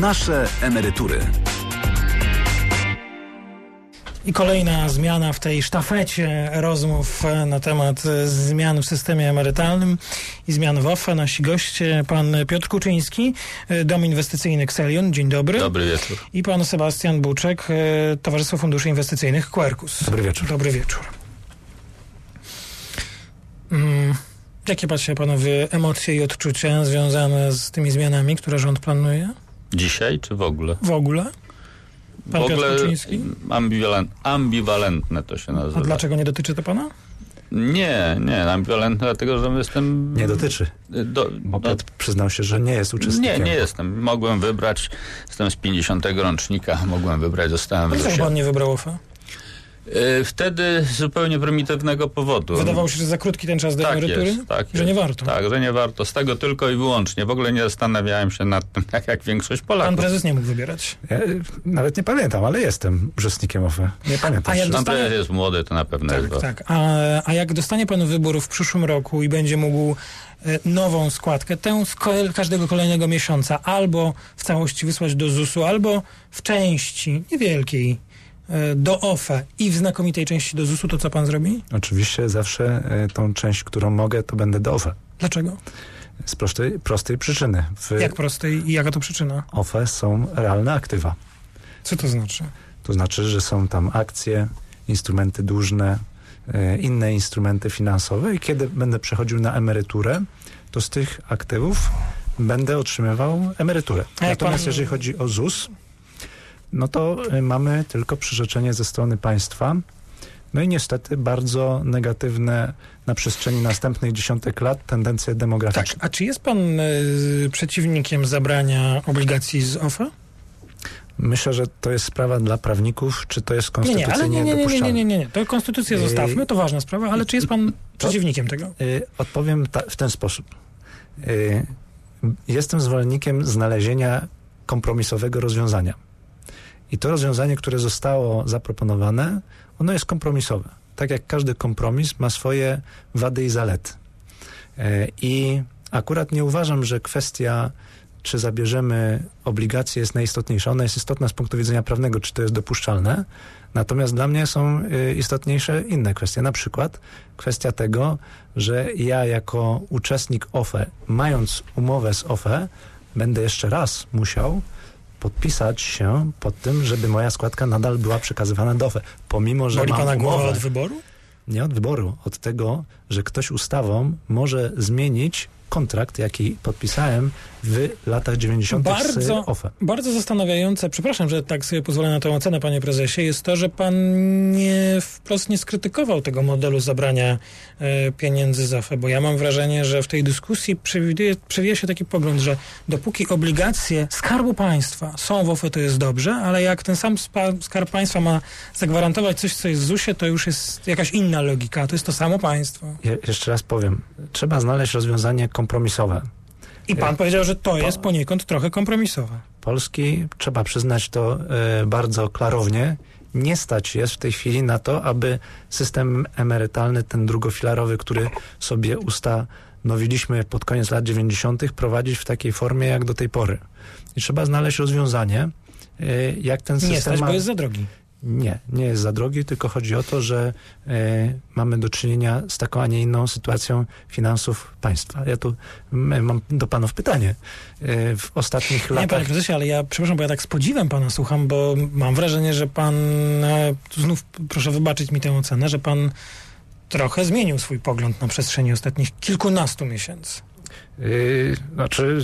Nasze emerytury. I kolejna zmiana w tej sztafecie rozmów na temat zmian w systemie emerytalnym i zmian w OFE. Nasi goście, pan Piotr Kuczyński, Dom Inwestycyjny Xelion, dzień dobry. Dobry wieczór. I pan Sebastian Buczek, Towarzystwo Funduszy Inwestycyjnych Quercus. Dobry wieczór. Dobry wieczór. Mm, jakie patrzcie panowie emocje i odczucia związane z tymi zmianami, które rząd planuje? Dzisiaj czy w ogóle? W ogóle? Pan w ogóle ambiwalent, ambiwalentne to się nazywa. A dlaczego nie dotyczy to pana? Nie, nie, ambiwalentne dlatego, że jestem... Nie dotyczy. Do, Bo do, przyznał się, że nie jest nie, uczestnikiem. nie jestem. Mogłem wybrać, jestem z 50 rocznika, mogłem wybrać, zostałem w Dlaczego pan nie wybrał OFE? Y, Wtedy z zupełnie prymitywnego powodu. Wydawało się, że za krótki ten czas do tak emerytury? jest, tak że jest. nie warto. Tak, że nie warto. Z tego tylko i wyłącznie. W ogóle nie zastanawiałem się nad tym, tak jak większość Pan Polaków. prezes nie mógł wybierać. Ja nawet nie pamiętam, ale jestem uczestnikiem OFE. Nie pamiętam. A jak że- Pan dostanie- prezes jest młody, to na pewno jest. Tak, tak. A, a jak dostanie pan wybór w przyszłym roku i będzie mógł e, nową składkę, tę z każdego kolejnego miesiąca, albo w całości wysłać do ZUS-u, albo w części niewielkiej do OFE i w znakomitej części do ZUS-u, to co pan zrobi? Oczywiście zawsze e, tą część, którą mogę, to będę do OFE. Dlaczego? Z prostej, prostej przyczyny. W Jak prostej i jaka to przyczyna? OFE są realne aktywa. Co to znaczy? To znaczy, że są tam akcje, instrumenty dłużne, e, inne instrumenty finansowe i kiedy będę przechodził na emeryturę, to z tych aktywów będę otrzymywał emeryturę. Natomiast pan- jeżeli chodzi o ZUS, no to e, mamy tylko przyrzeczenie ze strony państwa. No i niestety bardzo negatywne na przestrzeni następnych dziesiątek lat tendencje Tak, demograficzne. a czy jest pan e, przeciwnikiem zabrania obligacji z OFE? Myślę, że to jest sprawa dla prawników, czy to jest Nie, nie, konstytucyjnie nie, nie, nie, nie, dopuszczalne. nie, nie, nie. To konstytucję zostawmy, to ważna sprawa, ale czy jest pan przeciwnikiem tego? Y, Odpowiem ta, w ten sposób. Y, Jestem zwolennikiem znalezienia kompromisowego rozwiązania. I to rozwiązanie, które zostało zaproponowane, ono jest kompromisowe. Tak jak każdy kompromis ma swoje wady i zalety. Y, I akurat nie uważam, że kwestia, czy zabierzemy obligacje jest najistotniejsza. Ona jest istotna z punktu widzenia prawnego, czy to jest dopuszczalne. Natomiast dla mnie są y, istotniejsze inne kwestie. Na przykład kwestia tego, że ja jako uczestnik OFE, mając umowę z OFE, będę jeszcze raz musiał podpisać się pod tym, żeby moja składka nadal była przekazywana do OFE. Pomimo, że Boli mam pana głowa od wyboru? nie od wyboru, od tego, że ktoś ustawą może zmienić kontrakt, jaki podpisałem w latach 90. z Bardzo- OFE. Bardzo zastanawiające, przepraszam, że tak sobie pozwolę na tę ocenę, panie prezesie, jest to, że pan nie wprost nie skrytykował tego modelu zabrania e, pieniędzy z OFE, bo ja mam wrażenie, że w tej dyskusji przewiduje, przewija się taki pogląd, że dopóki obligacje Skarbu Państwa są w OFE, to jest dobrze, ale jak ten sam Skarb Państwa ma zagwarantować coś, co jest w ZUS-ie, to już jest jakaś inna logika, to jest to samo państwo. Je, jeszcze raz powiem, trzeba znaleźć rozwiązanie kompromisowe. I pan Ja- powiedział, że to jest poniekąd trochę kompromisowe. Polski, trzeba przyznać to e, bardzo klarownie, nie stać jest w tej chwili na to, aby system emerytalny, ten drugofilarowy, który sobie ustanowiliśmy pod koniec lat 90., prowadzić w takiej formie jak do tej pory. I trzeba znaleźć rozwiązanie, e, jak ten system Nie stać, ma... bo jest za drogi. Nie, nie jest za drogi, tylko chodzi o to, że e, mamy do czynienia z taką, a nie inną sytuacją finansów państwa. Ja tu m, mam do panów pytanie. E, w ostatnich Nie, panie latach... prezesie, ale ja, przepraszam, bo ja tak z podziwem pana słucham, bo mam wrażenie, że pan, e, znów proszę wybaczyć mi tę ocenę, że pan trochę zmienił swój pogląd na przestrzeni ostatnich kilkunastu miesięcy. Yy, znaczy,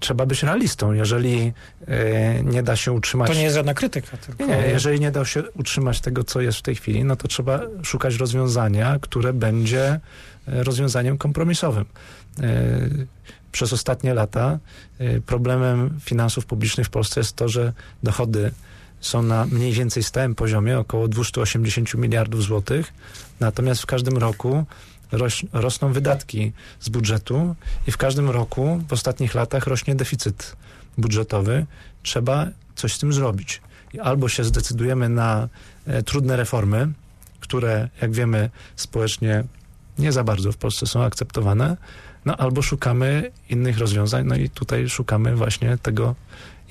trzeba być realistą. Jeżeli yy, nie da się utrzymać... To nie jest żadna krytyka, tylko... Nie, jeżeli nie da się utrzymać tego, co jest w tej chwili, no to trzeba szukać rozwiązania, które będzie e, rozwiązaniem kompromisowym. Przez ostatnie lata problemem finansów publicznych w Polsce jest to, że dochody są na mniej więcej stałym poziomie, około 280 miliardów złotych, natomiast w każdym roku roś, rosną wydatki z budżetu i w każdym roku w ostatnich latach rośnie deficyt budżetowy. Trzeba coś z tym zrobić. I albo się zdecydujemy na e, trudne reformy, które, jak wiemy, społecznie nie za bardzo w Polsce są akceptowane, no albo szukamy innych rozwiązań, no i tutaj szukamy właśnie tego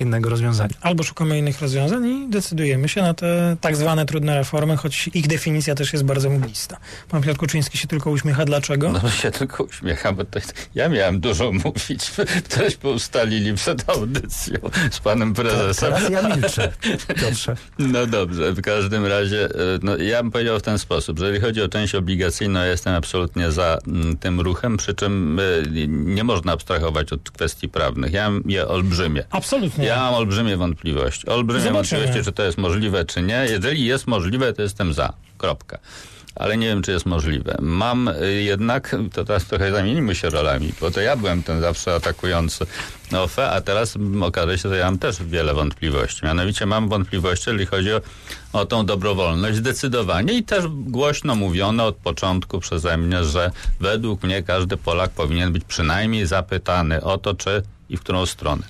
innego rozwiązania. Albo szukamy innych rozwiązań i decydujemy się na te tak zwane trudne reformy, choć ich definicja też jest bardzo mglista. Pan Piotr Kuczyński się tylko uśmiecha. Dlaczego? No się tylko uśmiecham, bo to ja miałem dużo mówić. Tośmy ustalili przed audycją z panem prezesem. Teraz ja milczę, Piotrze. No dobrze, w każdym razie, e, no, ja bym powiedział w ten sposób, że jeżeli chodzi o część obligacyjną, ja jestem absolutnie za mm, tym ruchem, przy czym y, nie można abstrahować od kwestii prawnych. Ja mam je olbrzymie. Absolutnie. Ja mam olbrzymie wątpliwości. Olbrzymie Zobaczymy. wątpliwości, czy to jest możliwe, czy nie. Jeżeli jest możliwe, to jestem za. Kropka. Ale nie wiem, czy jest możliwe. Mam y, jednak, to teraz trochę zamienimy się rolami, bo to ja byłem ten zawsze atakujący OFE, a teraz okaże się, że ja mam też wiele wątpliwości. Mianowicie mam wątpliwości, jeżeli chodzi o, o tą dobrowolność, zdecydowanie i też głośno mówiono od początku przeze mnie, że według mnie każdy Polak powinien być przynajmniej zapytany o to, czy i w którą stronę.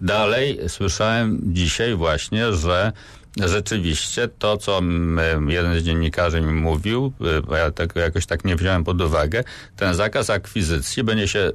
Dalej słyszałem dzisiaj właśnie, że rzeczywiście to, co jeden z dziennikarzy mi mówił, y, bo ja tego jakoś tak nie wziąłem pod uwagę, ten zakaz akwizycji będzie się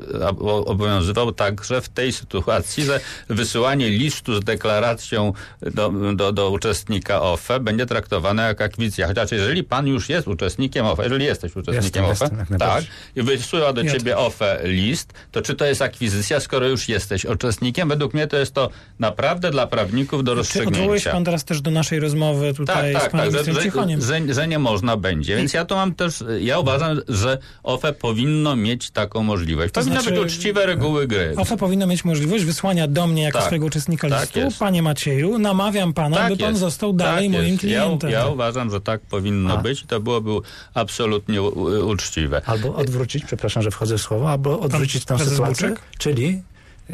obowiązywał także w tej sytuacji, że wysyłanie listu z deklaracją do, do, do uczestnika OFE będzie traktowane jak akwizycja. Chociaż jeżeli pan już jest uczestnikiem OFE, jeżeli jesteś uczestnikiem Jestem, OFE, jestem, tak, i wysyła do ciebie OFE list, to czy to jest akwizycja, skoro już jesteś uczestnikiem? Według mnie to jest to naprawdę dla prawników do Czy rozstrzygnięcia. pan teraz też do naszej rozmowy tutaj Tak, z tak, panem tak, że, Cichoniem? że, że nie można będzie. Więc ja to mam też, ja uważam, że OFE powinno mieć taką możliwość. To Powinny znaczy- być uczciwe reguły gry. OFE powinno mieć możliwość wysłania do mnie jako Tak, swojego uczestnika tak listu. jest. Panie Macieju, namawiam pana, Tak by pan jest, został tak dalej moim jest. Ja, klientem. ja uważam, że tak powinno A. być i to byłoby absolutnie u, uczciwe. Albo odwrócić, przepraszam, że wchodzę w słowo, albo odwrócić tę sytuację. Czyli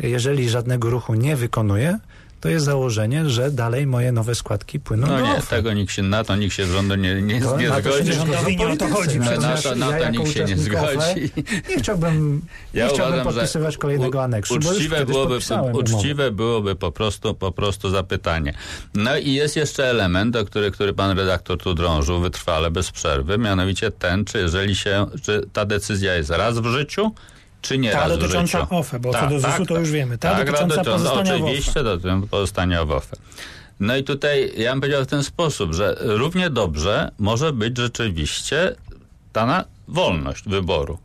jeżeli żadnego ruchu nie wykonuję, to jest założenie, że dalej moje nowe składki płyną No do nie, tego nikt się na to nikt się rządu nie, nie, To nie na to się zgodzi. nie Rządowi nie o to chodzi. Na, na to, na ja to jako nikt się nie OFE zgodzi. Nie chciałbym, Ja nie chciałbym uważam, podpisywać kolejnego aneksu, Uczciwe byłoby, uczciwe byłoby po prostu, po prostu zapytanie. No i jest jeszcze element, o który, który pan redaktor tu drążył wytrwale, bez przerwy, mianowicie ten, czy jeżeli się, czy ta decyzja jest raz w życiu, czy nie Ta dotycząca. OFE, bo co do ZUS-u to już wiemy. Ta tak, dotycząca dotycząca- pozostania OFE. Oczywiście dotycząca pozostania w OFE. No i tutaj ja bym powiedział w ten sposób, że równie dobrze może być rzeczywiście dana wolność wyboru.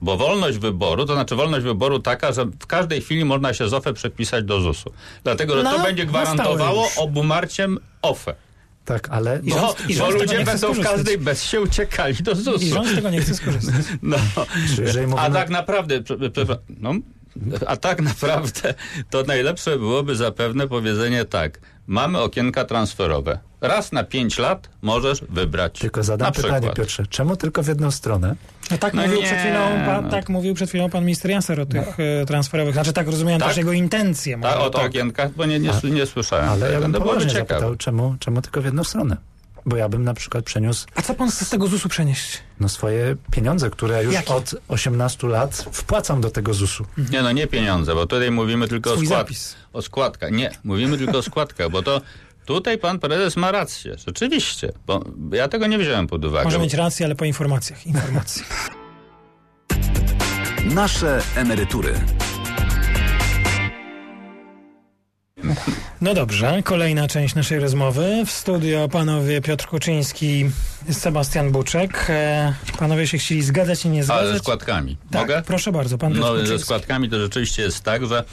Bo wolność wyboru, to znaczy wolność wyboru taka, że w każdej chwili można się z OFE przepisać do ZUS-u. Dlatego, że No, to będzie gwarantowało obumarciem OFE. Tak, ale I Bo, rząd- i bo rząd z tego ludzie będą w każdej bez się uciekali do I ZUS-u. rząd z tego nie chce skorzystać. No. A tak naprawdę, no, a tak naprawdę to najlepsze byłoby zapewne powiedzenie tak. Mamy okienka transferowe. Raz na pięć lat możesz wybrać. Tylko zadam na pytanie, przykład. Piotrze, czemu tylko w jedną stronę? No tak, No mówił nie, przed chwilą, pan, no. tak mówił przed chwilą pan minister Janser o tych e, transferowych. Znaczy tak rozumiałem Tak? też jego intencje. Może o to tak. okienka, bo nie, nie, nie słyszałem. Ale ja tego. bym no poważnie zapytał, czemu, czemu tylko w jedną stronę? Bo ja bym na przykład przeniósł A co pan chce z tego ZUS-u przenieść? no, swoje pieniądze, które już Jakie? od 18 lat wpłacam do tego ZUS-u. Nie, no nie pieniądze, bo tutaj mówimy tylko o, Swój skład, zapis. o składkach. Nie, mówimy tylko o składkach, bo to tutaj pan prezes ma rację. Rzeczywiście, bo ja tego nie wziąłem pod uwagę. Może mieć rację, ale po informacjach. Informacje. Nasze emerytury. No dobrze, kolejna część naszej rozmowy. W studio panowie Piotr Kuczyński, Sebastian Buczek. E, Panowie się chcieli zgadzać i nie Ale ze zgadzać. składkami. Tak, Mogę? proszę bardzo, pan Piotr No, ze Kuczyński. składkami to rzeczywiście jest tak, że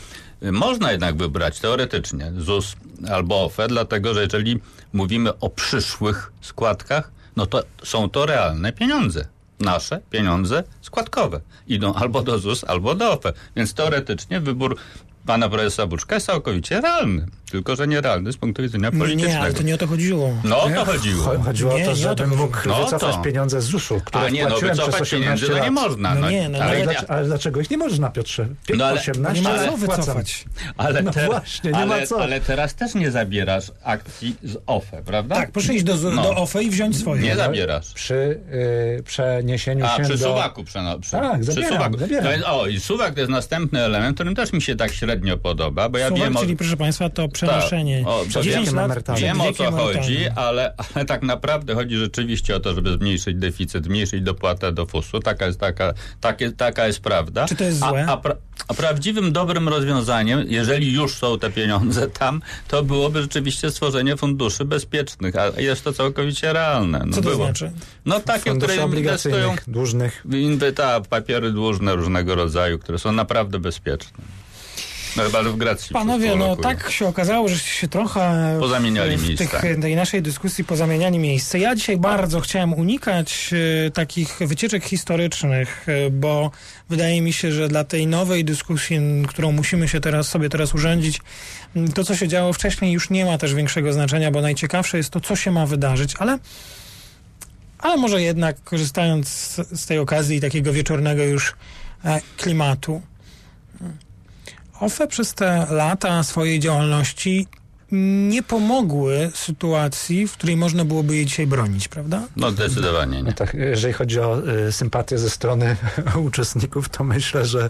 y, można jednak wybrać teoretycznie ZUS albo OFE, dlatego że jeżeli mówimy o przyszłych składkach, no to są to realne pieniądze. Nasze pieniądze składkowe. Idą albo do ZUS, albo do OFE. Więc teoretycznie wybór pana prezesa Buczka jest całkowicie realny. Tylko, że nierealny z punktu widzenia politycznego. Nie, ale to nie o to chodziło. No o to chodziło. Cho- Chodziło Nie, o to, żebym mógł No wycofać to. pieniądze z ZUS-u, które A nie, no wycofać 18 pieniędzy to nie można. No nie, no, ale, Ale, dlaczego, ale dlaczego ich nie można, Piotrze? Pie- No ale- 18 Nie ma co wycofać. ale, No właśnie, nie ma ale, co. ale teraz też nie zabierasz akcji z OFE, prawda? Tak, proszę iść do, No. do OFE i wziąć swoje. Nie zabierasz. Przy y, przeniesieniu A, się przy do... suwaku przeno, przy, Tak, przy zabieram, suwaku. zabieram. To jest, o, i suwak to jest następny element, którym też mi się tak średnio podoba, bo ja wiem czyli proszę państwa, to przenoszenie. Tak. O, Przed 10 wiekiem lat Wiem o co chodzi, ale, ale tak naprawdę chodzi rzeczywiście o to, żeby zmniejszyć deficyt, zmniejszyć dopłatę do FUS-u. Taka jest, taka, takie, taka jest prawda. Czy to jest a, złe? A, pra, a prawdziwym, dobrym rozwiązaniem, jeżeli już są te pieniądze tam, to byłoby rzeczywiście stworzenie funduszy bezpiecznych, a jest to całkowicie realne. No Co to było. znaczy? No takie, które inwestują dłużnych. inwy, ta, papiery dłużne różnego rodzaju, które są naprawdę bezpieczne. No chyba, w Grecji. Panowie, no tak się okazało, że się trochę Pozamieniali w miejsca. tych, tej naszej dyskusji pozamieniali miejsce. Ja dzisiaj bardzo chciałem unikać e, takich wycieczek historycznych, e, bo wydaje mi się, że dla tej nowej dyskusji, którą musimy się teraz sobie teraz urządzić, m, to co się działo wcześniej już nie ma też większego znaczenia, bo najciekawsze jest to, co się ma wydarzyć, ale ale może jednak korzystając z, z tej okazji i takiego wieczornego już e, klimatu. OFE przez te lata swojej działalności nie pomogły sytuacji, w której można byłoby jej dzisiaj bronić, prawda? No zdecydowanie No nie. tak, jeżeli chodzi o y, sympatię ze strony uczestników, to myślę, że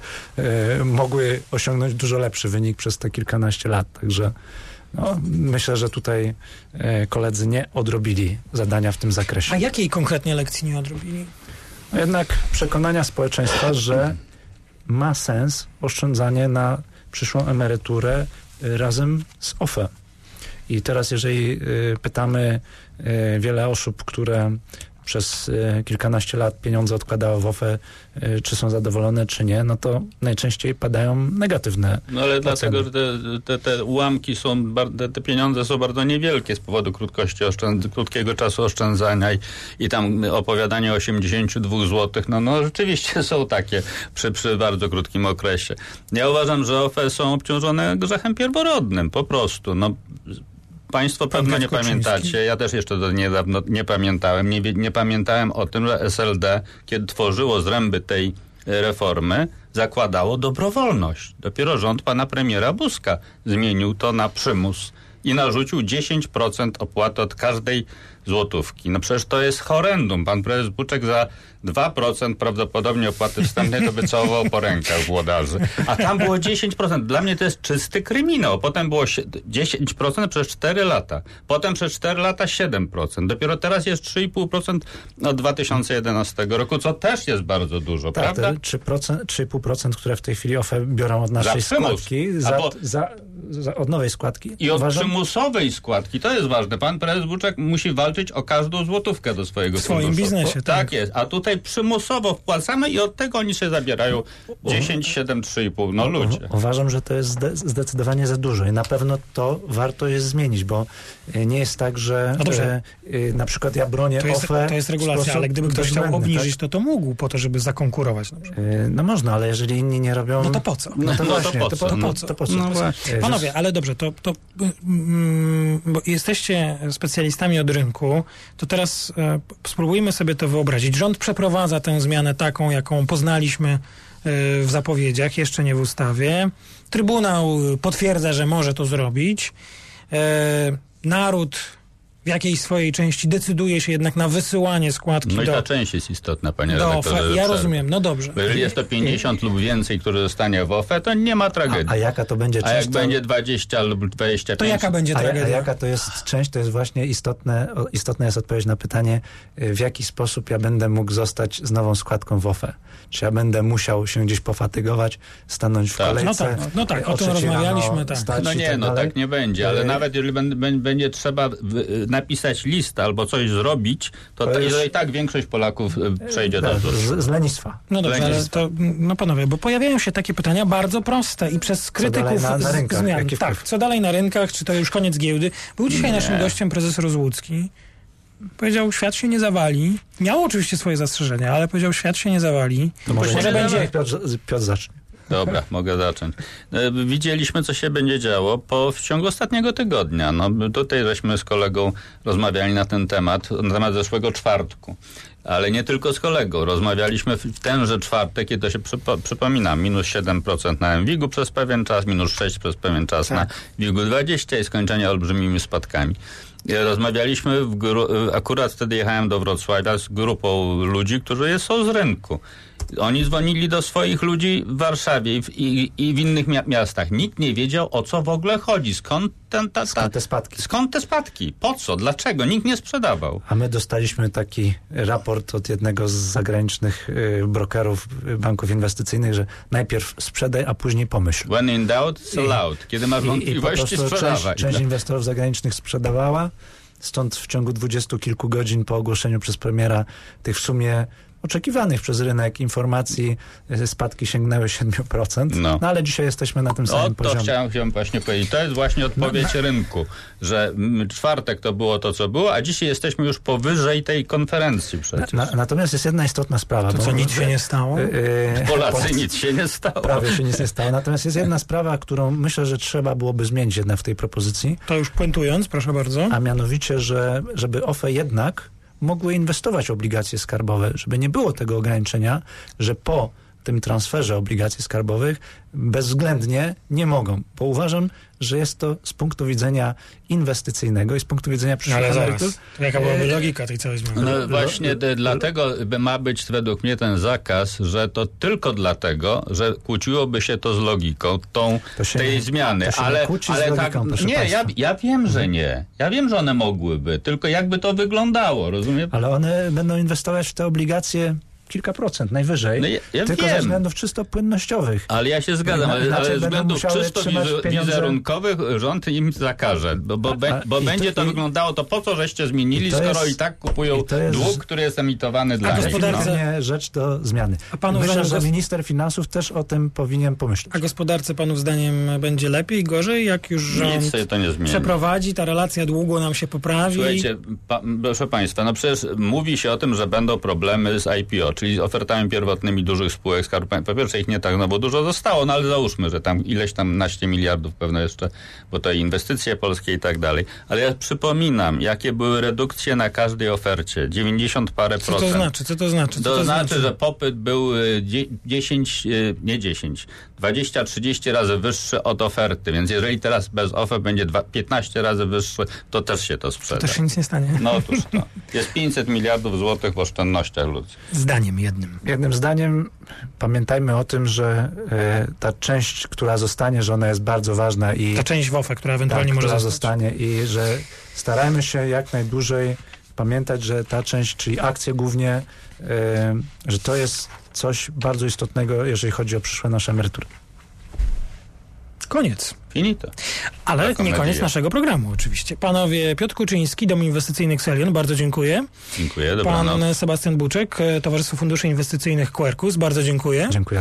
y, mogły osiągnąć dużo lepszy wynik przez te kilkanaście lat. Także no, myślę, że tutaj y, koledzy nie odrobili zadania w tym zakresie. A jakiej konkretnie lekcji nie odrobili? No jednak przekonania społeczeństwa, że ma sens oszczędzanie na przyszłą emeryturę y, razem z OFE. I teraz, jeżeli y, pytamy y, wiele osób, które przez y, kilkanaście lat pieniądze odkładało w OFE, y, czy są zadowolone, czy nie, no to najczęściej padają negatywne. No ale Oceny. dlatego, że te, te, te ułamki są, te, pieniądze są bardzo niewielkie z powodu krótkości krótkiego czasu oszczędzania i, i tam opowiadanie o 82 zł, no, no rzeczywiście są takie przy, przy bardzo krótkim okresie. Ja uważam, że OFE są obciążone grzechem pierworodnym, po prostu. No, Państwo pewno nie pamiętacie, ja też jeszcze do niedawno nie pamiętałem, nie, nie pamiętałem o tym, że SLD, kiedy tworzyło zręby tej reformy, zakładało dobrowolność. Dopiero rząd pana premiera Buzka zmienił to na przymus i narzucił 10% opłaty od każdej złotówki. No przecież to jest horrendum. Pan prezes Buczek za 2% prawdopodobnie opłaty wstępnej to by całował po rękach włodarzy. A tam było 10%. Dla mnie to jest czysty kryminał. Potem było sie- 10% przez 4 lata. Potem przez 4 lata 7%. Dopiero teraz jest 3,5% od 2011 roku, co też jest bardzo dużo, Tak, prawda? te 3%, 3,5%, które w tej chwili OFE biorą od naszej składki, za, Albo- za, za, od nowej składki. I od Uważam- przymusowej składki, to jest ważne. Pan prezes Buczek musi walczyć o każdą złotówkę do swojego W swoim funduszu. biznesie, tak. tak. jest. A tutaj przymusowo wpłacamy i od tego oni się zabierają 10, 7, 3,5. No ludzie. Uważam, że to jest zde- zdecydowanie za dużo i na pewno to warto jest zmienić, bo y, nie jest tak, że No dobrze. y, y, na przykład ja bronię To jest, OFE to jest regulacja, ale gdyby ktoś chciał bezwzględny, obniżyć, to to mógł po to, żeby zakonkurować. Tak? No można, ale jeżeli inni nie robią... No to po co? No to No właśnie, po to, co? po, No to, po co? No To po co? Y, Panowie, ale dobrze, to, to mm, bo jesteście specjalistami od rynku, to teraz e, spróbujmy sobie to wyobrazić. Rząd przeprowadza tę zmianę taką, jaką poznaliśmy e, w zapowiedziach, jeszcze nie w ustawie. Trybunał potwierdza, że może to zrobić. E, naród jakiejś swojej części decyduje się jednak na wysyłanie składki No i do, ta część jest istotna, panie do redaktorze. OFE. że Ja rozumiem, no dobrze. Bo jeżeli jest to 50 lub więcej, które zostanie w OFE, to nie ma tragedii. A jaka to będzie A część? jak to- będzie 20 lub 25... To jaka będzie A, ja- a tragedia? jaka to jest część? To jest właśnie istotne, istotna jest odpowiedź na pytanie, y, w jaki sposób ja będę mógł zostać z nową składką w OFE. Czy ja będę musiał się gdzieś pofatygować, stanąć w Tak. kolejce? No tak, no- no tak, o tym rozmawialiśmy, rano tak. No i nie, tak no tak nie będzie, ale Y, nawet jeżeli bę- bę- będzie trzeba y, napisać list albo coś zrobić, to, To i tak większość Polaków y, przejdzie do tak, z, z lenistwa. No dobrze, ale lenistwa. to, no panowie, bo pojawiają się takie pytania bardzo proste i przez krytyków na- na rynkach? zmian. Tak, co dalej na rynkach, czy to już koniec giełdy? Był dzisiaj Nie. naszym gościem prezes Rozłucki. Powiedział, świat się nie zawali. Miał oczywiście swoje zastrzeżenia, ale powiedział, świat się nie zawali. To może, Może może będzie- Piotr, Piotr zacznie. Dobra, mogę zacząć. E, Widzieliśmy, co się będzie działo po, w ciągu ostatniego tygodnia. No, tutaj żeśmy z kolegą rozmawiali na ten temat, na temat zeszłego czwartku. Ale nie tylko z kolegą. Rozmawialiśmy w tenże czwartek, kiedy to się przypo, przypomina, minus 7% na MWIG-u przez pewien czas, minus 6% przez pewien czas Tak. na WIG-u 20 i skończenie olbrzymimi spadkami. E, Rozmawialiśmy, w e, akurat wtedy jechałem do Wrocławia z grupą ludzi, którzy są z rynku. Oni dzwonili do swoich ludzi w Warszawie i w, i, i w innych mia- miastach. Nikt nie wiedział, o co w ogóle chodzi. Skąd, ten, ta, ta, Skąd te spadki? Skąd te spadki? Po co? Dlaczego? Nikt nie sprzedawał. A my dostaliśmy taki raport od jednego z zagranicznych y, brokerów y, banków inwestycyjnych, że najpierw sprzedaj, a później pomyśl. When in doubt, sell out. Kiedy masz wątpliwości, prostu część, sprzedawaj. część inwestorów zagranicznych sprzedawała, stąd w ciągu dwudziestu kilku godzin po ogłoszeniu przez premiera tych w sumie oczekiwanych przez rynek informacji y, spadki sięgnęły 7%. No. No, ale dzisiaj jesteśmy na tym O, samym to poziomie. chciałem, chciałem właśnie powiedzieć. To jest właśnie odpowiedź rynku, że czwartek to było to, co było, a dzisiaj jesteśmy już powyżej tej konferencji przecież. Na, natomiast jest jedna istotna sprawa. To bo- co, nic się nie stało? y, y, Polacy nic się nie stało. Prawie się nic nie stało. Natomiast jest jedna sprawa, którą myślę, że trzeba byłoby zmienić jednak w tej propozycji, To już puentując, proszę bardzo. a mianowicie, że żeby OFE jednak mogły inwestować obligacje skarbowe, żeby nie było tego ograniczenia, że po tym transferze obligacji skarbowych bezwzględnie nie mogą, bo uważam, że jest to z punktu widzenia inwestycyjnego i z punktu widzenia przyszłych Ale emerytur jaka byłaby logika tej całej zmiany? No właśnie d- dlatego ma być według mnie ten zakaz, że to tylko dlatego, że kłóciłoby się to z logiką tą, To się tej nie- zmiany. to się nie ale kłóci z ale logiką, tak, nie, ja, ja wiem, że nie. Ja wiem, że one mogłyby, tylko jakby to wyglądało, rozumie? ale one będą inwestować w te obligacje kilka procent najwyżej, No ja- ja tylko ze wiem. względów czysto płynnościowych. Ale ja się zgadzam, ale, ale z będą względów czysto wizerunkowych rząd im zakaże, bo, bo, be, bo będzie to i- wyglądało, to po co żeście zmienili, i skoro jest- i tak kupują i jest- dług, który jest emitowany dla nich. gospodarce- No. Rzecz do zmiany. A panu Myślę, zdaniem że minister finansów też o tym powinien pomyśleć. A gospodarce panów zdaniem będzie lepiej, gorzej, jak już rząd przeprowadzi, ta relacja długo nam się poprawi? Słuchajcie, pa, proszę Państwa, no przecież mówi się o tym, że będą problemy z IPO, czyli z ofertami pierwotnymi dużych spółek Skarbu Państwa. Po pierwsze ich nie tak znowu dużo zostało, no ale załóżmy, że tam ileś tam naście miliardów pewno jeszcze, bo to inwestycje polskie i tak dalej. Ale ja przypominam, jakie były redukcje na każdej ofercie. 90 parę Co procent. to znaczy? Co to znaczy? Co To, znaczy, że popyt był y, dzie- 10, y, nie 10, 20-30 razy wyższy od oferty, więc jeżeli teraz bez ofert będzie dwa- 15 razy wyższy, to też się to To sprzeda. też się nic nie stanie. No otóż to. Jest 500 miliardów złotych w oszczędnościach ludzi. Zdaniem jednym. Jednym zdaniem pamiętajmy o tym, że e, ta część, która zostanie, że ona jest bardzo ważna i Ta część WOFE, która tak, ewentualnie może która zostać. zostanie i że starajmy się jak najdłużej pamiętać, że ta część, czyli akcje głównie, e, że to jest coś bardzo istotnego, jeżeli chodzi o przyszłe nasze emerytury. Koniec. Finito. Ale Taką nie koniec nadzieję. naszego programu oczywiście. Panowie Piotr Kuczyński, Dom Inwestycyjny Xelion, bardzo dziękuję. Dziękuję, dobranoc. Pan Sebastian Buczek, Towarzystwo Funduszy Inwestycyjnych Quercus, bardzo dziękuję. Dziękuję.